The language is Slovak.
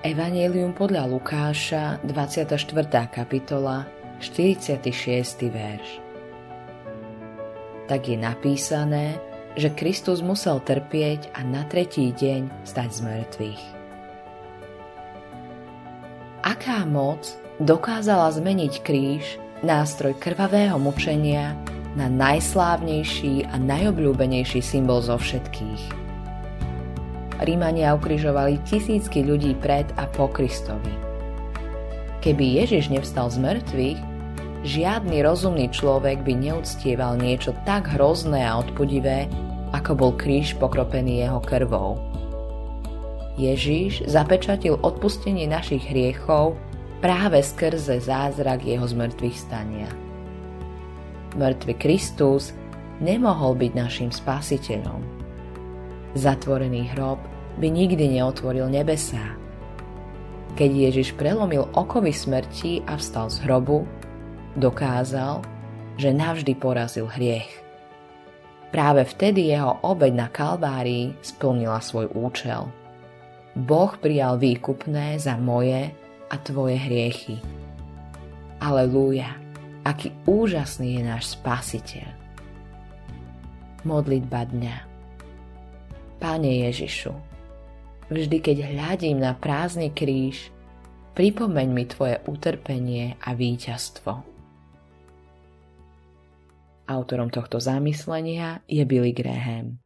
Evangelium podľa Lukáša, 24. kapitola, 46. verš. Tak je napísané, že Kristus musel trpieť a na tretí deň stať z mŕtvych. Aká moc dokázala zmeniť kríž, nástroj krvavého mučenia, na najslávnejší a najobľúbenejší symbol zo všetkých – Rímania ukrižovali tisícky ľudí pred a po Kristovi. Keby Ježiš nevstal z mŕtvych, žiadny rozumný človek by neúctieval niečo tak hrozné a odpudivé, ako bol kríž pokropený jeho krvou. Ježiš zapečatil odpustenie našich hriechov práve skrze zázrak jeho zmrtvých stania. Mŕtvy Kristus nemohol byť našim spasiteľom. Zatvorený hrob by nikdy neotvoril nebesá. Keď Ježiš prelomil okovy smrti a vstal z hrobu, dokázal, že navždy porazil hriech. Práve vtedy jeho obeď na Kalvárii splnila svoj účel. Boh prijal výkupné za moje a tvoje hriechy. Aleluja, aký úžasný je náš Spasiteľ. Modlitba dňa Pane Ježišu, Vždy, keď hľadím na prázdny kríž, pripomeň mi tvoje utrpenie a víťazstvo. Autorom tohto zamyslenia je Billy Graham.